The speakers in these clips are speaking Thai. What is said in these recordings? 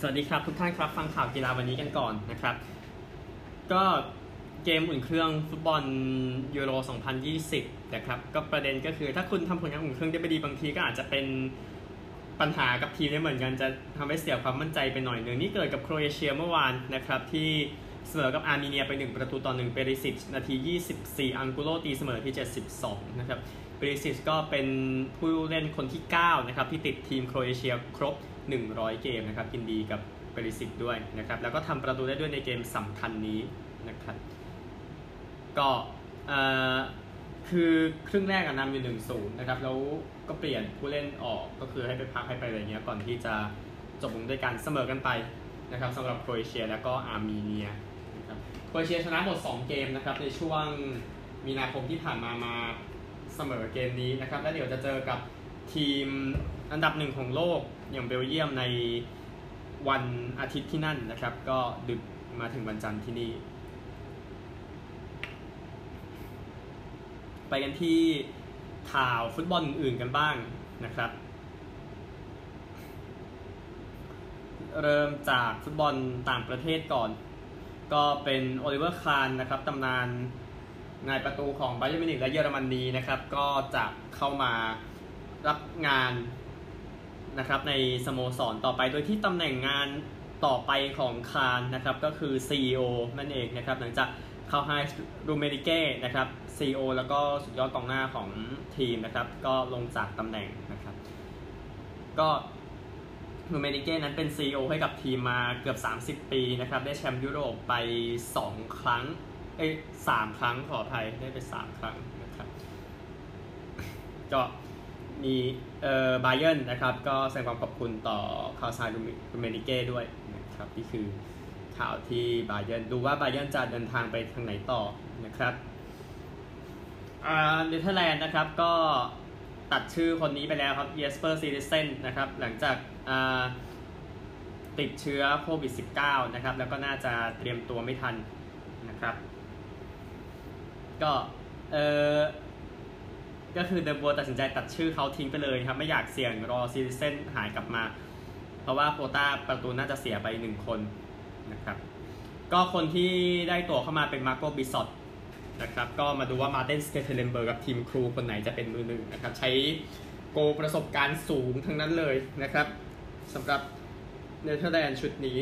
สวัสดีครับทุกท่านครับฟังข่าวกีฬาวันนี้กันก่อนนะครับ ก็เกมอุ่นเครื่องฟุตบอลยูโร 2020 นะครับก็ประเด็นก็คือถ้าคุณทำผลงานอุ่นเครื่องได้ไม่ดีบางทีก็อาจจะเป็นปัญหากับทีมได้เหมือนกันจะทำให้เสียความมั่นใจไปหน่อยหนึ่งนี่เกิดกับโครเอเชียเมื่อวานนะครับที่เสมอกับอาร์เมเนียไป 1 ประตูต่อ1เปริสิชนาที 24 อังกุโลตีเสมอที่ 72 นะครับเปริสิชก็เป็นผู้เล่นคนที่ 9 นะครับที่ติดทีมโครเอเชียครบ 100 เกมนะครับกินดีกับเปริสิชด้วยนะครับแล้วก็ทำประตูได้ด้วยในเกมสำคัญนี้นะครับก็คือครึ่งแรกนำอยู่หนึ่งศูนย์นะครับแล้วก็เปลี่ยนผู้เล่นออกก็คือให้ไปพักให้ไปอะไรเงี้ยก่อนที่จะจบลงด้วยการเสมอกันไปนะครับสำหรับโครเอเชียแล้วก็อาร์เมเนียนะครับโครเอเชียชนะหมด 2 เกมนะครับในช่วงมีนาคมที่ผ่านมามาเสมอเกมนี้นะครับแล้วเดี๋ยวจะเจอกับทีม อันดับหนึ่งของโลกอย่างเบลเยียมในวันอาทิตย์ที่นั่นนะครับ ก็ดึกมาถึงวันจันทร์ที่นี่ ไปกันที่ข่าวฟุตบอลอื่นๆกันบ้างนะครับ เริ่มจากฟุตบอลต่างประเทศก่อน ก็เป็นโอลิเวอร์คาห์นนะครับตำนานนายประตูของบาเยิร์นมิวนิกและเยอรมนีนะครับ ก็จะเข้ามารับงาน นะครับในสโมสรต่อไปโดยที่ตำแหน่งงานต่อไปของคาห์นนะครับก็คือ CEO นั่นเองนะครับหลังจากเข้าให้รุมเมนิกเก้นะครับ CEO แล้วก็สุดยอดกองหน้าของทีมนะครับ ก็ลงจากตำแหน่งนะครับ ก็รูเมดิเก้นั้นเป็น CEO ให้กับทีมมาเกือบ 30 ปีนะครับ ได้แชมป์ยุโรปไป 2 ครั้ง เอ้ยสามครั้งขออภัยได้ไป 3 ครั้งนะครับก็ มีเอ่อบาเยนนะครับ ก็แสดงความขอบคุณต่อคาวซายรูเมนิเก้ด้วยนะครับนี่คือข่าวที่บาเยนดูว่าบาเยนจะเดินทางไปทางไหนต่อนะครับอ่าเนเธอร์แลนด์นะครับก็ตัดชื่อคนนี้ไปแล้วครับเยสเปอร์ซีริเซนนะครับหลังจากอ่าติดเชื้อโควิด -19 นะครับ แล้วก็น่าจะเตรียมตัวไม่ทันนะครับ ก็เออ ก็คือเดอะบัวตัดสินใจตัดชื่อเขาทิ้งไปเลยครับ ไม่อยากเสี่ยงรอซีริเซนหายกลับมา เพราะว่าโคต้าประตูน่าจะเสียไปหนึ่งคนนะครับ ก็คนที่ได้ตัวเข้ามาเป็นมาโกบิซอตนะครับ ก็มาดูว่ามาร์เท่นสเตเคเลนเบิร์กกับทิมครูล คนไหนจะเป็นมือหนึ่งนะครับ ใช้โกลประสบการณ์สูงทั้งนั้นเลยนะครับสำหรับเนเธอร์แลนด์ชุดนี้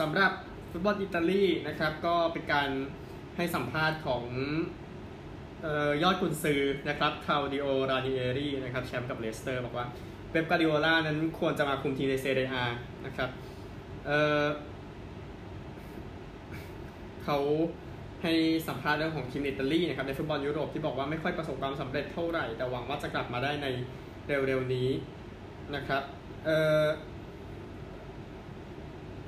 สำหรับฟุตบอลอิตาลีนะครับ ก็เป็นการให้สัมภาษณ์ของ ยอดกุนซือนะครับเคลาดิโอรานิเอรีนะครับแชมป์กับเลสเตอร์บอกว่าเป๊ป กวาร์ดิโอล่านั้นควรจะมาคุมทีมในเซเรียอานะครับเเขาให้สัมภาษณ์เรื่องของทีมอิตาลีนะครับในฟุตบอลยุโรปที่บอกว่าไม่ค่อยประสบความสำเร็จเท่าไหร่ แต่หวังว่าจะกลับมาได้ในเร็วๆนี้นะครับเออ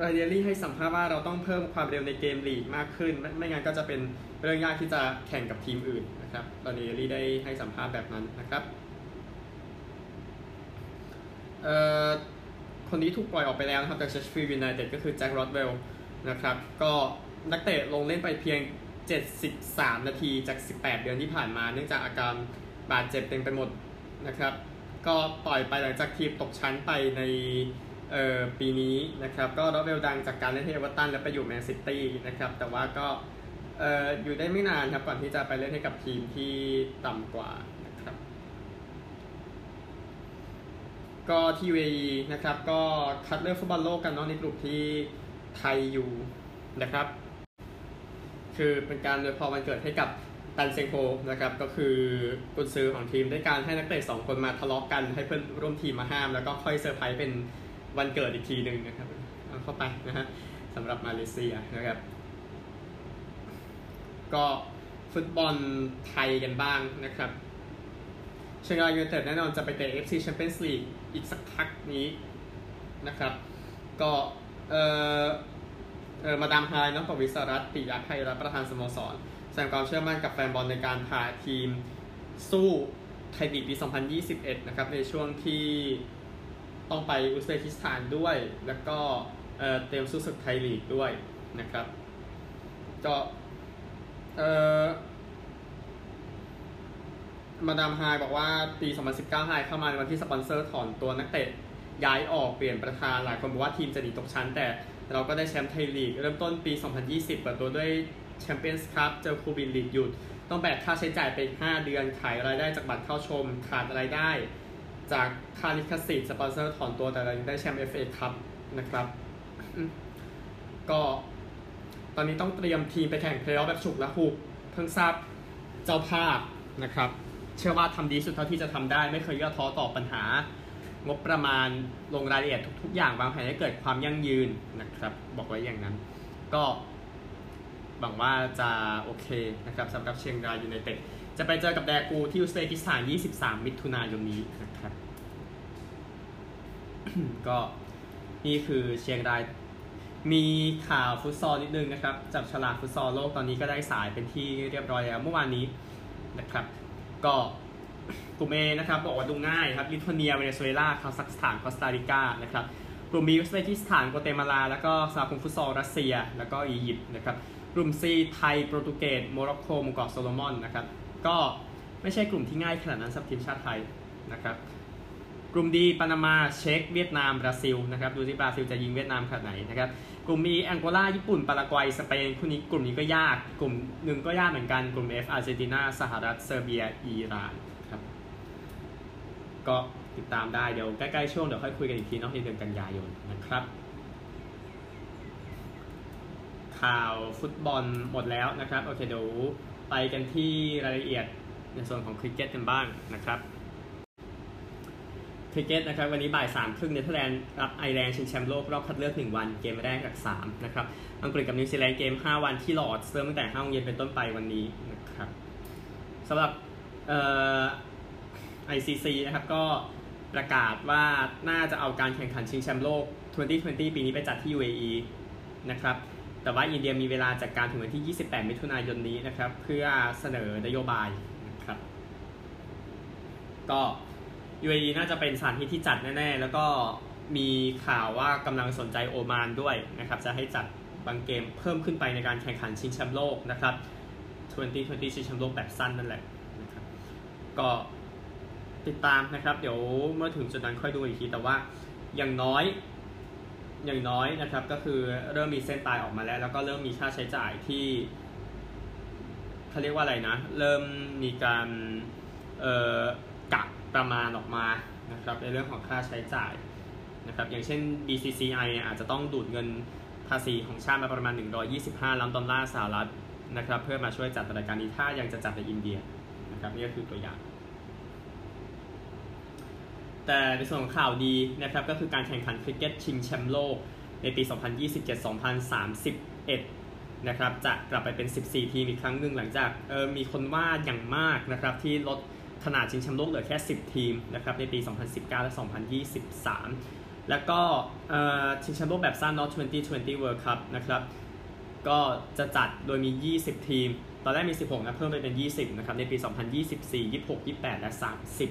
ราเดียรี่ให้สัมภาษณ์ว่าเราต้องเพิ่มความเร็วในเกมลีกมากขึ้น ไม่งั้นก็จะเป็นเรื่องยากที่จะแข่งกับทีมอื่น นะครับตอนนี้ลี่ได้ให้สัมภาษณ์แบบนั้นนะครับเอ่อคนนี้ถูกปล่อยออกไปแล้วนะครับจากเชฟฟิลด์ยูไนเต็ดก็คือแจ็ค ร็อดเวลล์นะครับก็นักเตะลงเล่นไปเพียง 73 นาทีจาก 18 เดือนที่ผ่านมา เนื่องจากอาการบาดเจ็บเต็มไปหมดนะครับก็ปล่อยไปหลังจากทีมตกชั้นไปในปีนี้นะครับก็ร็อดเวลล์ดังจากการเล่นให้เอเวอร์ตันแล้วไปอยู่แมนซิตี้นะครับแต่ว่าก็ อออยู่ได้ไม่นานครับก่อนที่จะไปเล่นให้กับทีมที่ต่ำกว่านะครับ ก็ทีวีนะครับ ก็คัดเลือกฟุตบอลโลกกันเนาะในกลุ่มที่ไทยอยู่นะครับ คือเป็นการโดยพอวันเกิดให้กับตันเช็งโฮนะครับก็คือกุนซือของทีมด้วยการให้นักเตะสองคนมาทะเลาะกันให้เพื่อนร่วมทีมมาห้าม แล้วก็ค่อยเซอร์ไพรส์เป็นวันเกิดอีกทีหนึ่งนะครับเอาเข้าไปนะฮะสำหรับมาเลเซียนะครับ ก็ฟุตบอลไทยกันบ้างนะครับเชียงรายยูไนเต็ดแน่นอนจะไปเตะ FC Champions League อีกสักพักนี้นะครับ ก็เออเออมาดามไฮน้องปวิศรัตติยาไทยรัฐประธานสโมสร แสดงความเชื่อมั่นกับแฟนบอลในการพาทีมสู้ไทยลีกปี 2021 นะครับ ในช่วงที่ต้องไปอุซเบกิสถานด้วย แล้วก็เตรียมสู้ศึกไทยลีกด้วยนะครับก็ เออมาดามฮายบอกว่าปี 2019 ฮายเข้ามาในวันที่สปอนเซอร์ถอนตัวนักเตะย้ายออกเปลี่ยนประธานหลายคนบอกว่าทีมจะหนีตกชั้น แต่เราก็ได้แชมป์ไทยลีก เริ่มต้นปี 2020 เปิดตัวด้วยแชมเปี้ยนส์คัพเจอโควิดลีกหยุด ต้องแบกค่าใช้จ่ายไป 5 เดือน ขาดรายได้จากบัตรเข้าชม ขาดรายได้ จากค่าลิขสิทธิ์สปอนเซอร์ถอนตัวแต่เรายังได้แชมป์ FA ครับนะครับ ก็ อนนี้ต้องเตรียมทีมไปแข่งเพลย์ออฟแบบฉุกละหุกเพิ่งทราบเจ้าภาพนะครับ เชื่อว่าทำดีสุดเท่าที่จะทำได้ ไม่เคยย่อท้อต่อปัญหา งบประมาณลงรายละเอียดทุก ๆ อย่างวางแผนให้เกิดความยั่งยืนนะครับ บอกไว้อย่างนั้น ก็หวังว่าจะโอเคนะครับสำหรับเชียงรายยูไนเต็ดจะไปเจอกับแดกูที่อุซเบกิสถาน 23 มิถุนายนนี้นะครับ ก็นี่คือเชียงราย มีข่าวฟุตซอลนิดนึงนะครับจับฉลากฟุตซอลโลกตอนนี้ก็ได้สายเป็นที่เรียบร้อยแล้วเมื่อวานนี้นะครับ ก็กลุ่ม A นะครับบอกว่าดูง่ายครับลิทัวเนียเวเนซุเอลาคาซัคสถานคอสตาริกานะครับกลุ่ม B อุซเบกิสถานกัวเตมาลา แล้วก็สมาคมฟุตซอลรัสเซีย แล้วก็อียิปต์นะครับกลุ่ม C ไทยโปรตุเกสโมร็อกโกหมู่เกาะโซโลมอนนะครับก็ไม่ใช่กลุ่มที่ง่ายขนาดนั้นสำหรับทีมชาติไทยนะครับ กลุ่ม D ปานามาเช็กเวียดนามบราซิลนะครับดูที่บราซิลจะยิงเวียดนามขนาดไหนนะครับกลุ่ม E แองโกลาญี่ปุ่นปารากวัยสเปนคู่นี้กลุ่มนี้ก็ยาก กลุ่มหนึ่งก็ยากเหมือนกันกลุ่ม F อาร์เจนตินาสหรัฐเซอร์เบียอิหร่านครับก็ติดตามได้เดี๋ยวใกล้ๆช่วงเดี๋ยวค่อยคุยกันอีกทีนะในเดือนกันยายนนะครับข่าวฟุตบอลหมดแล้วนะครับโอเคเดี๋ยวไปกันที่รายละเอียดในส่วนของคริกเก็ตกันบ้างนะครับ คริกเก็ตนะครับวันนี้บ่ายสามครึ่งเนเธอร์แลนด์รับไอร์แลนด์ชิงแชมป์โลกรอบคัดเลือก 1 วันเกมแรกจาก3นะครับอังกฤษกับนิวซีแลนด์เกม 5 วันที่ลอร์ดเริ่มตั้งแต่5โมงเย็นเป็นต้นไปวันนี้นะครับสำหรับเอ่อ ICC นะครับก็ประกาศว่าน่าจะเอาการแข่งขันชิงแชมป์โลก 2020 ปีนี้ไปจัดที่ UAE นะครับแต่ว่าอินเดียมีเวลาจัดการถึงวันที่ 28 มิถุนายนนี้นะครับเพื่อเสนอนโยบายนะครับก็ UAE น่าจะเป็นสถานที่ที่จัดแน่ๆ แล้วก็มีข่าวว่ากำลังสนใจโอมานด้วยนะครับ จะให้จัดบางเกมเพิ่มขึ้นไปในการแข่งขันชิงแชมป์โลกนะครับ 2020 ชิงแชมป์โลกแบบสั้นนั่นแหละนะครับ ก็ติดตามนะครับ เดี๋ยวเมื่อถึงจุดนั้นค่อยดูอีกที แต่ว่าอย่างน้อยอย่างน้อยนะครับ ก็คือเริ่มมีเส้นตายออกมาแล้ว แล้วก็เริ่มมีค่าใช้จ่ายที่เขาเรียกว่าอะไรนะ เริ่มมีการเอ่อกัก ประมาณออกมานะครับในเรื่องของค่าใช้จ่ายนะครับอย่างเช่น BCCI เนี่ยอาจจะต้องดูดเงินภาษีของชาติมาประมาณ 125 ล้านดอลลาร์สหรัฐนะครับเพื่อมาช่วยจัดรายการนี้ถ้ายังจะจัดในอินเดียนะครับนี่ก็คือตัวอย่าง แต่ในส่วนของข่าวดีนะครับก็คือการแข่งขันคริกเก็ตชิงแชมป์โลกในปี 2027-2031 นะครับจะกลับไปเป็น 14 ทีมอีกครั้งหนึ่งหลังจากเออมีคนว่าอย่างมากนะครับที่ลด ขนาดชิงแชมป์โลกเหลือแค่ 10 ทีมนะครับในปี 2019 และ 2023 แล้วก็ชิงแชมป์โลกแบบสั้น Not 2020 World Cup นะครับก็จะจัดโดยมี 20 ทีม ตอนแรกมี 16 นะ เพิ่มไปเป็น 20 นะครับ ในปี 2024 26 28 และ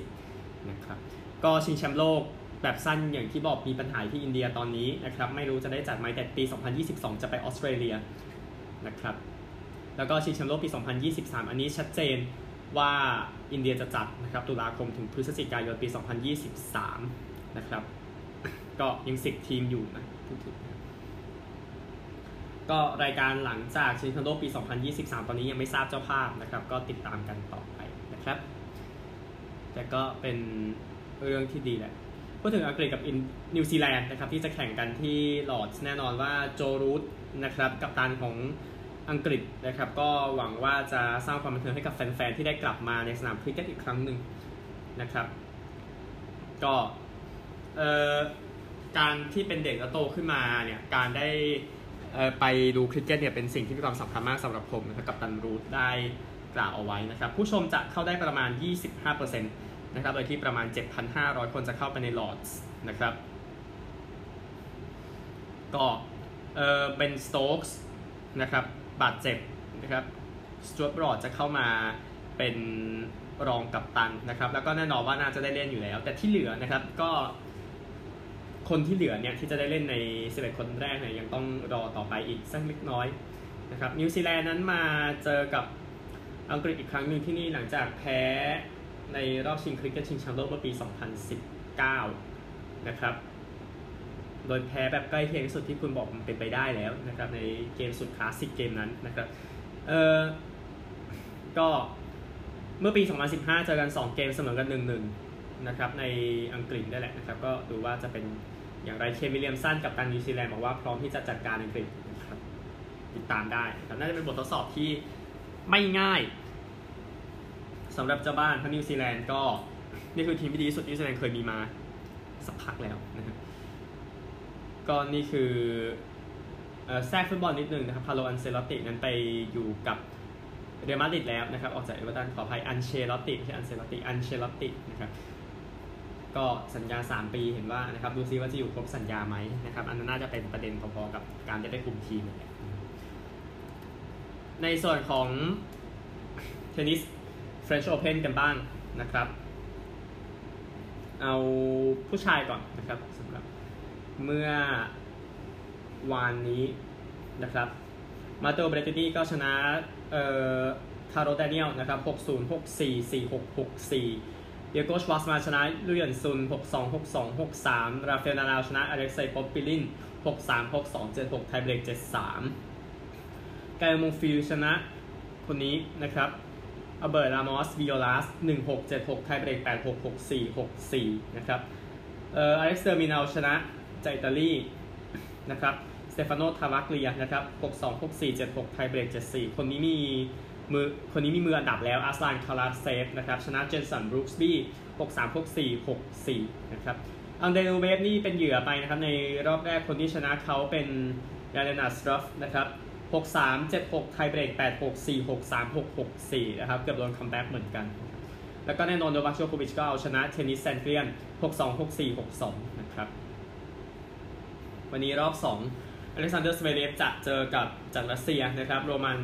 30 นะครับ ก็ชิงแชมป์โลกแบบสั้นอย่างที่บอกมีปัญหาที่อินเดียตอนนี้นะครับ ไม่รู้จะได้จัดไหมแต่ปี 2022 จะไปออสเตรเลียนะครับ แล้วก็ชิงแชมป์โลกปี 2023 อันนี้ชัดเจน ว่าอินเดียจะจัดนะครับตุลาคมถึงพฤศจิกายนปี 2023 นะครับ ก็ยังสิบทีมอยู่นะพูดถึงก็รายการหลังจากชิงแชมป์โลกปี 2023 ตอนนี้ยังไม่ทราบเจ้าภาพนะครับ ก็ติดตามกันต่อไปนะครับ แต่ก็เป็นเรื่องที่ดีแหละพูดถึงอังกฤษกับนิวซีแลนด์นะครับที่จะแข่งกันที่ลอร์ดแน่นอนว่าโจรูทนะครับกัปตันของ อังกฤษนะครับ ก็หวังว่าจะสร้างความบันเทิงให้กับแฟนๆที่ได้กลับมาในสนามคริกเก็ตอีกครั้งหนึ่งนะครับ ก็เอ่อการที่เป็นเด็กแล้วโตขึ้นมาเนี่ยการได้ไปดูคริกเก็ตเนี่ยเป็นสิ่งที่มีความสำคัญมากสำหรับผมนะครับกัปตันรูทได้กล่าวเอาไว้นะครับ ผู้ชมจะเข้าได้ประมาณ 25%นะครับโดยที่ประมาณ 7,500 คนจะเข้าไปในลอร์ดนะครับ ก็เออเบนสโต๊กส์นะครับ บาดเจ็บนะครับสจวตบรอดจะเข้ามาเป็นรองกัปตันนะครับแล้วก็แน่นอนว่าน่าจะได้เล่นอยู่แล้ว แต่ที่เหลือนะครับก็คนที่เหลือเนี่ยที่จะได้เล่นใน 11 คนแรกเนี่ยยังต้องรอต่อไปอีกสักเล็กน้อยนะครับนิวซีแลนด์นั้นมาเจอกับอังกฤษอีกครั้งหนึ่งที่นี่หลังจากแพ้ในรอบชิงคริกเก็ตชิงแชมป์โลกเมื่อปี 2019 นะครับ โดยแพ้แบบใกล้เคียงที่สุดที่คุณบอกมันเป็นไปได้แล้วนะครับในเกมสุดคลาสสิกเกมนั้นนะครับเออก็เมื่อปี 2015 เจอกัน 2 เกมเสมอกัน 1-1 นะครับในอังกฤษได้แหละนะครับก็ดูว่าจะเป็นอย่างไรเคนวิลเลียมสันกัปตันนิวซีแลนด์บอกว่าพร้อมที่จะจัดการอังกฤษนะครับติดตามได้ครับน่าจะเป็นบททดสอบที่ไม่ง่ายสำหรับเจ้าบ้านทั้งนิวซีแลนด์ก็ นี่คือทีมที่ดีที่สุดนิวซีแลนด์เคยมีมาสักพักแล้วนะครับ ก็นี่คือแทรกฟุตบอลนิดนึงนะครับคาร์โลอันเซลตินั้นไปอยู่กับเรอัลมาดริดแล้วนะครับ ออกจากเอเวอร์ตันขออภัยอันเชลติไม่ใช่อันเซลติอันเชลตินะครับก็สัญญา 3 ปีเห็นว่านะครับดูซิว่าจะอยู่ครบสัญญาไหมนะครับอันนั้นน่าจะเป็นประเด็นพอๆกับการจะได้คุมทีมในส่วนของเทนนิส French Open กันบ้างนะครับ เอาผู้ชายก่อนนะครับสำหรับ เมื่อวานนี้นะครับ มัตเตโอเบร์เรตตินีก็ชนะเอ่อคาร์โรแดเนียลนะครับ6-0 6-4 4-6 6-4 ดิเอโกชวาร์ตซ์มันชนะลู่เยนซุน 6-2 6-2 6-3 ราฟาเอลนาดาลชนะอเล็กเซป๊อปปีริน 6-3 6-2 7-6 ไทเบรก 7-3กาเอลมงฟิลส์ชนะคนนี้นะครับอัลเบิร์ตรามอสวิโนลาส1676 ไทเบรก 86 64 64 นะครับ เอ่ออเล็กซ์เดอมินาร์ชนะ จากอิตาลีนะครับสเตฟาโนทราวาเกลียนะครับ 62 64 76 ไทเบรก 74 คนนี้มีมือคนนี้มีมืออันดับแล้วอาสลานคาราเซฟนะครับชนะเจนสันบรูคส์บี้ 63 64 64 นะครับอังเดรรูเบลฟนี่เป็นเหยื่อไปนะครับ ในรอบแรกคนที่ชนะเขาเป็นยานเลนนาร์ดสตรัฟฟ์นะครับ 63 76 ไทเบรก 86 46 36 64 นะครับ เกือบโดน comeback เหมือนกัน แล้วก็แน่นอนโนวัคยอโควิชก็เอาชนะเทนนิสแซนด์เกรน 62 64 62 นะครับ วันนี้รอบ2อเล็กซานเดอร์ซเวเรฟจะเจอกับจากรัสเซียนะครับโรมัน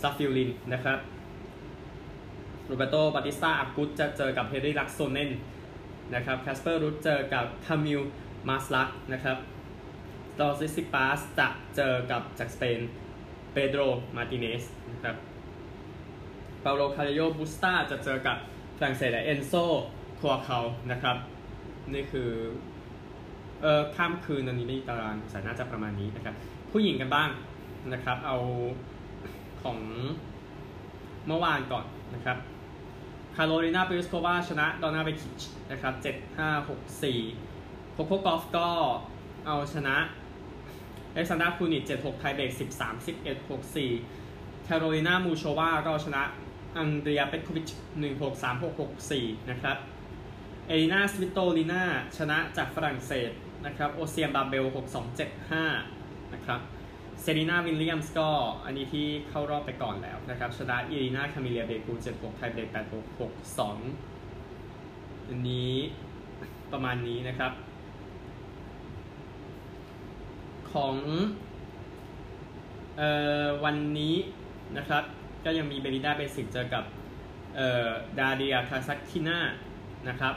ซาฟิอุลลินนะครับโรเบโตบาติสตาอากุตจะเจอกับเฮนรีลักโซเนนนะครับแคสเปอร์รูทเจอกับคามิลมัชแชคนะครับซิตซิปาสจะเจอกับจากสเปนเปโดรมาร์ติเนซนะครับปาโบลการ์เรโญบุสตาจะเจอกับฝรั่งเศสและเอนโซคัวโกนะครับ นี่คือ เอ่อข้ามคืนอันนี้ในตารางสายน่าจะประมาณนี้นะครับ ผู้หญิงกันบ้างนะครับ เอาของเมื่อวานก่อนนะครับคาโรลินาพลิสโควาชนะดอนนาเวคิชนะครับ7 5 6 4โคโคกอฟฟ์ก็เอาชนะอเล็กซานดราครูนิช76ไทเบรก13 11 64แคโรลินามูโชวาก็ชนะอันเดรียเพตโควิช16 3 6 6 4นะครับเอลินาสวิตโตลินาชนะจากฝรั่งเศส นะครับโอเซียนบาเบล 62 75 นะครับเซรีนาวิลเลียมส์ก็อันนี้ที่เข้ารอบไปก่อนแล้วนะครับชนะอิรินาคาเมเลียเบกู76 ไทเบรก86 62 อันนี้ประมาณนี้นะครับ ของเอ่อวันนี้นะครับ ก็ยังมีเบลินดาเบนซิชเจอกับเอ่อดาเรียคาซัตคินานะครับ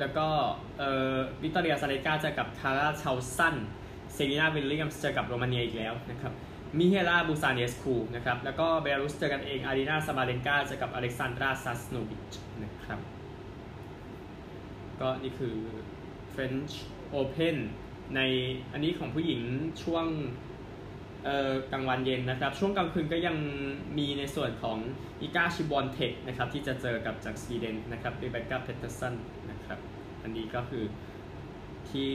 แล้วก็เอ่อวิกตอเรียอซาเรนกาเจอกับคลาร่าทอซันเซรีนาวิลเลียมส์เจอกับโรมาเนียอีกแล้วนะครับมิฮาเอลาบูซาร์เนสคูนะครับแล้วก็เบลารุสเจอกันเองอารีนาซาบาเลนกาเจอกับอเล็กซานดราซัสโนวิชนะครับก็นี่คือ French Open ในอันนี้ของผู้หญิงช่วง กลางวันเย็นนะครับ ช่วงกลางคืนก็ยังมีในส่วนของอีกาชฟีออนเทคนะครับที่จะเจอกับจากสวีเดนนะครับเรเบคก้าปีเตอร์สันนะครับอันนี้ก็คือที่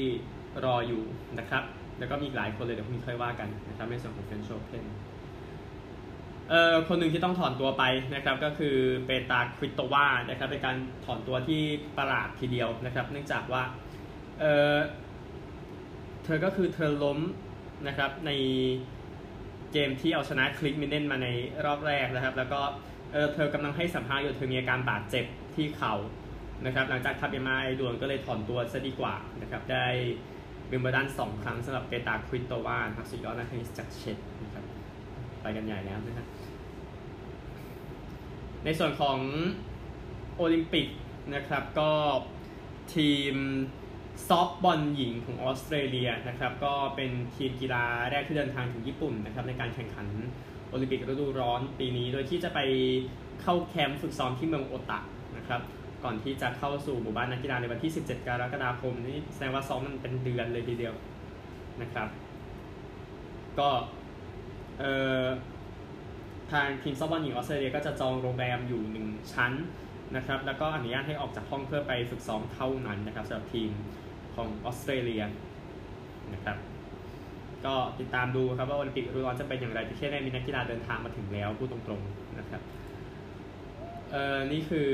รออยู่นะครับ แล้วก็มีหลายคนเลยเดี๋ยวพรุ่งนี้ค่อยว่ากันนะครับในส่วนของ French Open เอ่อคนหนึ่งที่ต้องถอนตัวไปนะครับก็คือเปตราควิโตวานะครับเป็นการถอนตัวที่ประหลาดทีเดียวนะครับ เนื่องจากว่าเอ่อเธอก็คือเธอล้มนะครับใน เกมที่เอาชนะเกรตมินเนนมาในรอบแรกนะครับ แล้วก็เออเธอกำลังให้สัมภาษณ์อยู่เธอมีอาการบาดเจ็บที่เข่านะครับ หลังจากทำ MRI ด่วนก็เลยถอนตัวซะดีกว่านะครับได้วิมเบิลดันสองครั้งสำหรับเปตราควิโตวาครับสุดยอดนักเทนนิสจากเช็กนะครับไปกันใหญ่แล้วนะครับในส่วนของโอลิมปิกนะครับก็ทีม ซอฟบอลหญิงของออสเตรเลียนะครับก็เป็นทีมกีฬาแรกที่เดินทางถึงญี่ปุ่นนะครับในการแข่งขันโอลิมปิกฤดูร้อนปีนี้ โดยที่จะไปเข้าแคมป์ฝึกซ้อมที่เมืองโอตะนะครับก่อนที่จะเข้าสู่หมู่บ้านนักกีฬาในวันที่ 17 กรกฎาคมนี้แสดงว่าซ้อมมันเป็นเดือนเลยทีเดียวนะครับ ก็เอ่อทางทีมซอฟบอลหญิงออสเตรเลียก็จะจองโรงแรมอยู่หนึ่งชั้น นะครับแล้วก็อนุญาตให้ออกจากห้องเพื่อไปฝึกซ้อมเท่านั้นนะครับสำหรับทีมของออสเตรเลียนะครับก็ติดตามดูครับว่าโอลิมปิกฤดูร้อนจะเป็นอย่างไรที่แค่ได้มีนักกีฬาเดินทางมาถึงแล้วพูดตรงๆนะครับเอ่อนี่คือ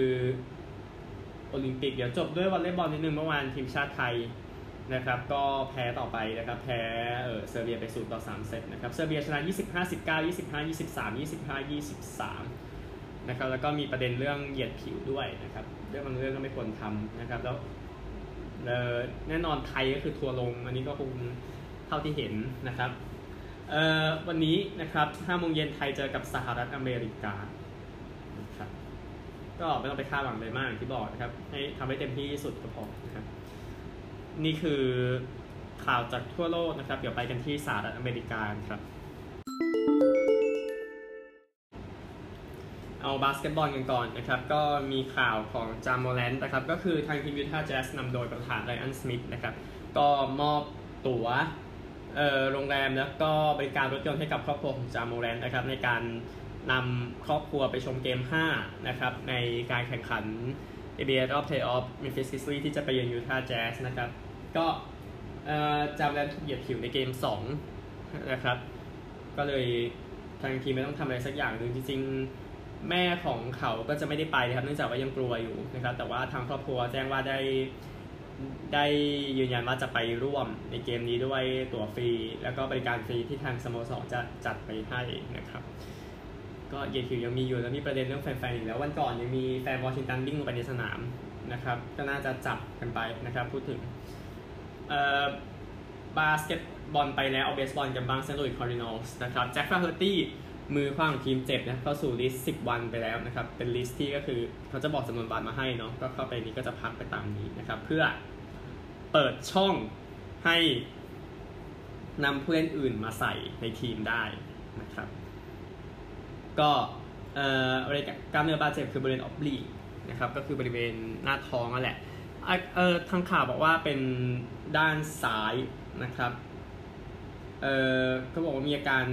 โอลิมปิกเดี๋ยวจบด้วยวอลเลย์บอลนิดนึงเมื่อวานทีมชาติไทยนะครับก็แพ้ต่อไปนะครับแพ้เออเซอร์เบียไป0ต่อ3เซตนะครับเซอร์เบียชนะ25 19 25 23 25 23 นะครับแล้วก็มีประเด็นเรื่องเหยียดผิวด้วยนะครับเรื่องบางเรื่องก็ไม่ควรทำนะครับแล้วเออแน่นอนไทยก็คือทัวร์ลง อันนี้ก็คงเท่าที่เห็นนะครับเออวันนี้นะครับ5โมงเย็นไทยเจอกับสหรัฐอเมริกานะครับก็ไม่ต้องไปคาดหวังเลยมากอย่างที่บอกนะครับ ให้ทำให้เต็มที่ที่สุดก็พอนะครับ นี่คือข่าวจากทั่วโลกนะครับ เดี๋ยวไปกันที่สหรัฐอเมริกาครับ เอาบาสเกตบอลกันก่อนนะครับ ก็มีข่าวของจามโมแลนด์นะครับ ก็คือทางทีมยูทาห์แจ๊สนำโดยประธานไรอันสมิธนะครับ ก็มอบตั๋วเอ่อโรงแรมแล้วก็บริการรถยนต์ให้กับครอบครัวของจามโมแลนด์นะครับ ในการนำครอบครัวไปชมเกม 5 นะครับ ในการแข่งขัน ABA รอบ Playoff Memphis Grizzlies ที่จะไปเยือนยูทาห์แจ๊สนะครับ ก็เอ่อจามโมแลนด์ถูกเหยียดผิวในเกม 2 นะครับ ก็เลยทางทีมไม่ต้องทำอะไรสักอย่างหนึ่งจริงๆ แม่ของเขาก็จะไม่ได้ไปนะครับเนื่องจากว่ายังกลัวอยู่นะครับ แต่ว่าทางครอบครัวแจ้งว่าได้ได้ยืนยันว่าจะไปร่วมในเกมนี้ด้วยตั๋วฟรี แล้วก็บริการฟรีที่ทางสโมสรจะจัดไปให้นะครับ ก็เยคิวยังมีอยู่แล้วมีประเด็นเรื่องแฟนๆอีกแล้ววันก่อนยังมีแฟนวอชิงตันวิ่งลงไปในสนามนะครับ ก็น่าจะจับกันไปนะครับ พูดถึงเอ่อบาสเกตบอลไปแล้วเอาเบสบอลกันบ้างเซนต์หลุยส์คาร์ดินอลส์นะครับแจ็คแฟลเฮอร์ตี้ มือขว้างของทีมเจ็บนะเข้าสู่ list 10วันไปแล้วนะครับ เป็น list ที่ก็คือเขาจะบอกจำนวนวันมาให้เนาะก็เข้าไปนี้ก็จะพักไปตามนี้นะครับ เพื่อเปิดช่องให้นำผู้เล่นอื่นมาใส่ในทีมได้นะครับ ก็เอ่อบริการกล้ามเนื้อบาดเจ็บคือบริเวณออบลีนะครับก็คือบริเวณหน้าท้องนั่นแหละอะเออทางข่าวบอกว่าเป็นด้านซ้ายนะครับเออก็บอกว่ามีอาการ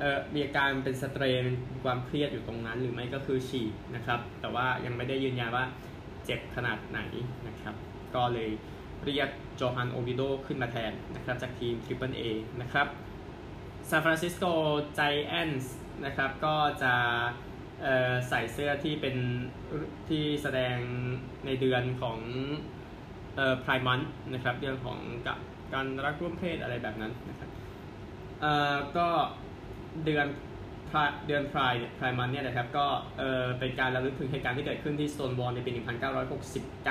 เออมีอาการเป็นสเตรนความเครียดอยู่ตรงนั้น หรือไม่ก็คือฉีกนะครับ แต่ว่ายังไม่ได้ยืนยันว่าเจ็บขนาดไหนนะครับ ก็เลยเรียกโจฮันโอเวียโดขึ้นมาแทนนะครับ จากทีม Triple A นะครับซานฟรานซิสโกไจแอนส์นะครับก็จะเอ่อใส่เสื้อที่เป็นที่แสดงในเดือนของเอ่อ Pride Month นะครับเรื่องของกับการรักร่วมเพศอะไรแบบนั้นนะครับเอ่อก็ เดือน Pride เดือน Pride เนี่ย Pride Month เนี่ยนะครับก็เอ่อเป็นการระลึกถึงเหตุการณ์ที่เกิดขึ้นที่สโตนวอลในปี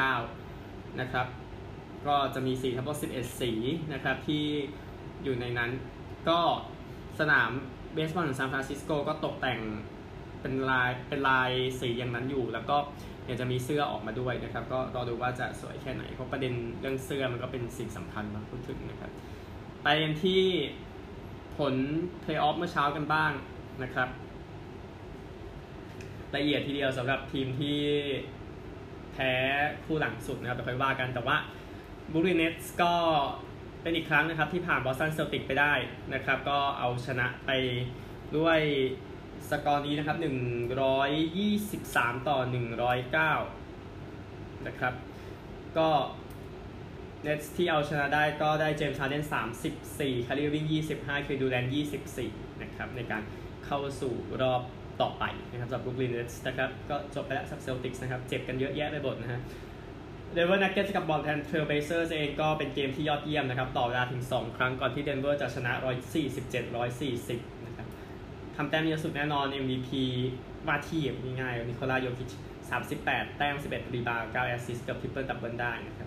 1969 นะครับ ก็จะมีสีทั้งหมด11 สีนะครับที่อยู่ในนั้นก็สนามเบสบอลของซานฟรานซิสโกก็ตกแต่งเป็นลายเป็นลายสีอย่างนั้นอยู่ แล้วก็เดี๋ยวจะมีเสื้อออกมาด้วยนะครับ ก็รอดูว่าจะสวยแค่ไหน เพราะประเด็นเรื่องเสื้อมันก็เป็นสิ่งสำคัญมาพูดถึงนะครับไปกันที่ ผลเพลย์ออฟเมื่อเช้ากันบ้างนะครับ ละเอียดทีเดียวสำหรับทีมที่แพ้คู่หลังสุดนะครับเดี๋ยวค่อยว่ากันแต่ว่าบรูคลินเน็ตส์ก็เป็นอีกครั้งนะครับที่ผ่านบอสตันเซลติกไปได้นะครับ ก็เอาชนะไปด้วยสกอร์นี้นะครับ 123 ต่อ 109 นะครับ ก็ เน็ตส์ที่เอาชนะได้ก็ได้เจมส์ฮาร์เดน34ไครีเออร์วิ่ง25 เควินดูแรนท์ 24 นะครับในการเข้าสู่รอบต่อไปนะครับสำหรับ Brooklyn Nets นะครับก็จบไปแล้วสำหรับเซลติกส์นะครับเจ็บกันเยอะแยะไปหมดนะฮะเดนเวอร์นักเก็ตกับพอร์ตแลนด์เทรลเบลเซอร์เองก็เป็นเกมที่ยอดเยี่ยมนะครับต่อเวลาถึง 2 ครั้งก่อนที่เดนเวอร์จะชนะ 147-140 นะครับทำแต้มเยอะสุดแน่นอน MVP ว่าที่ง่ายๆนิโคลาโยคิช38 แต้ม 11 rebound 9 assist กับ triple double ได้นะครับ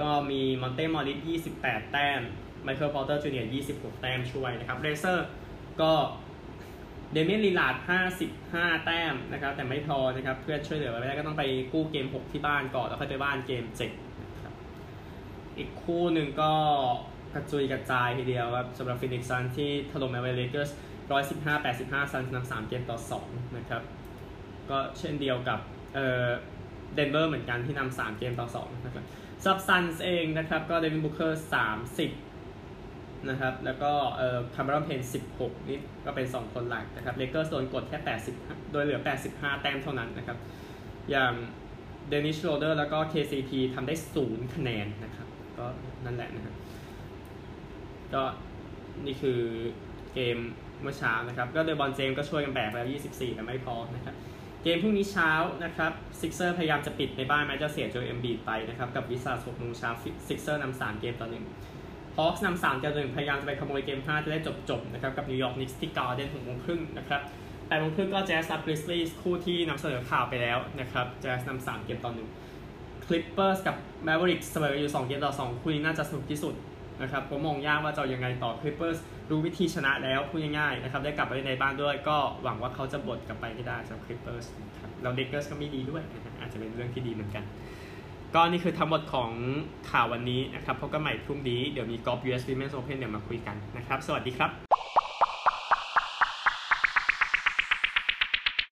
ก็มีมอนเต้มอริส28 แต้มไมเคิลพอเตอร์จูเนียร์26 แต้มช่วยนะครับเบลเซอร์ก็เดเมียนลีลาด55 แต้มนะครับแต่ไม่พอนะครับเพื่อนช่วยเหลือไว้ไม่ได้ก็ต้องไปกู้เกม 6 ที่บ้านก่อนแล้วค่อยไปบ้านเกม7นะครับอีกคู่หนึ่งก็กระจุยกระจายทีเดียวครับสำหรับฟีนิกซ์ซันส์ที่ถล่มแอลเอเลเกอร์ส115 85ซันนำ3เกมต่อ 2 นะครับ ก็เช่นเดียวกับเอ่อเดนเวอร์เหมือนกันที่นำสามเกมต่อสองนะครับ สำหรับซันส์เองนะครับ ก็เดวินบุคเคอร์สามสิบนะครับ แล้วก็เอ่อคาเมรอนเพย์นสิบหกนี่ก็เป็น2คนหลักนะครับเลเกอร์โดนกดแค่80โดยเหลือ85แต้มเท่านั้นนะครับ อย่างเดนนิสชโรเดอร์แล้วก็ KCP ทำได้ศูนย์คะแนนนะครับ ก็นั่นแหละนะครับ ก็นี่คือเกมเมื่อเช้านะครับ ก็เลอบรอนเจมส์ก็ช่วยกันแบกไปแล้ว24 แต่ไม่พอนะครับ เกมพรุ่งนี้เช้านะครับซิกเซอร์พยายามจะปิดในบ้านแม้จะเสียโจเอลเอ็มบีดไปนะครับ กับวิซาร์ดส์6โมงเช้าซิกเซอร์นำ3เกมต่อหนึ่งฮอคส์นำ3เกมต่อหนึ่งพยายามจะไปขโมยเกม5จะได้จบๆนะครับ กับนิวยอร์กนิกส์ที่การ์เดน6โมงครึ่งนะครับ8โมงครึ่งก็แจ๊สกับกริซลีส์คู่ที่นำเสนอข่าวไปแล้วนะครับแจ๊สนำ3เกมต่อหนึ่งคลิปเปอร์สกับแมวริกเสมออยู่2เกมต่อ2คู่นี้น่าจะสนุกที่สุด นะครับผมมองยากว่าจะยังไงต่อคลิปเปอร์สรู้วิธีชนะแล้วพูดง่ายๆนะครับได้กลับไปในบ้านด้วย ก็หวังว่าเขาจะบดกลับไปให้ได้สำหรับคลิปเปอร์สนะครับแล้วเด็กเกอร์สก็ไม่ดีด้วยนะฮะอาจจะเป็นเรื่องที่ดีเหมือนกัน ก็นี่คือทั้งหมดของข่าววันนี้นะครับพบกันใหม่พรุ่งนี้เดี๋ยวมีกอล์ฟ US Women's Open เดี๋ยวมาคุยกันนะครับ สวัสดีครับ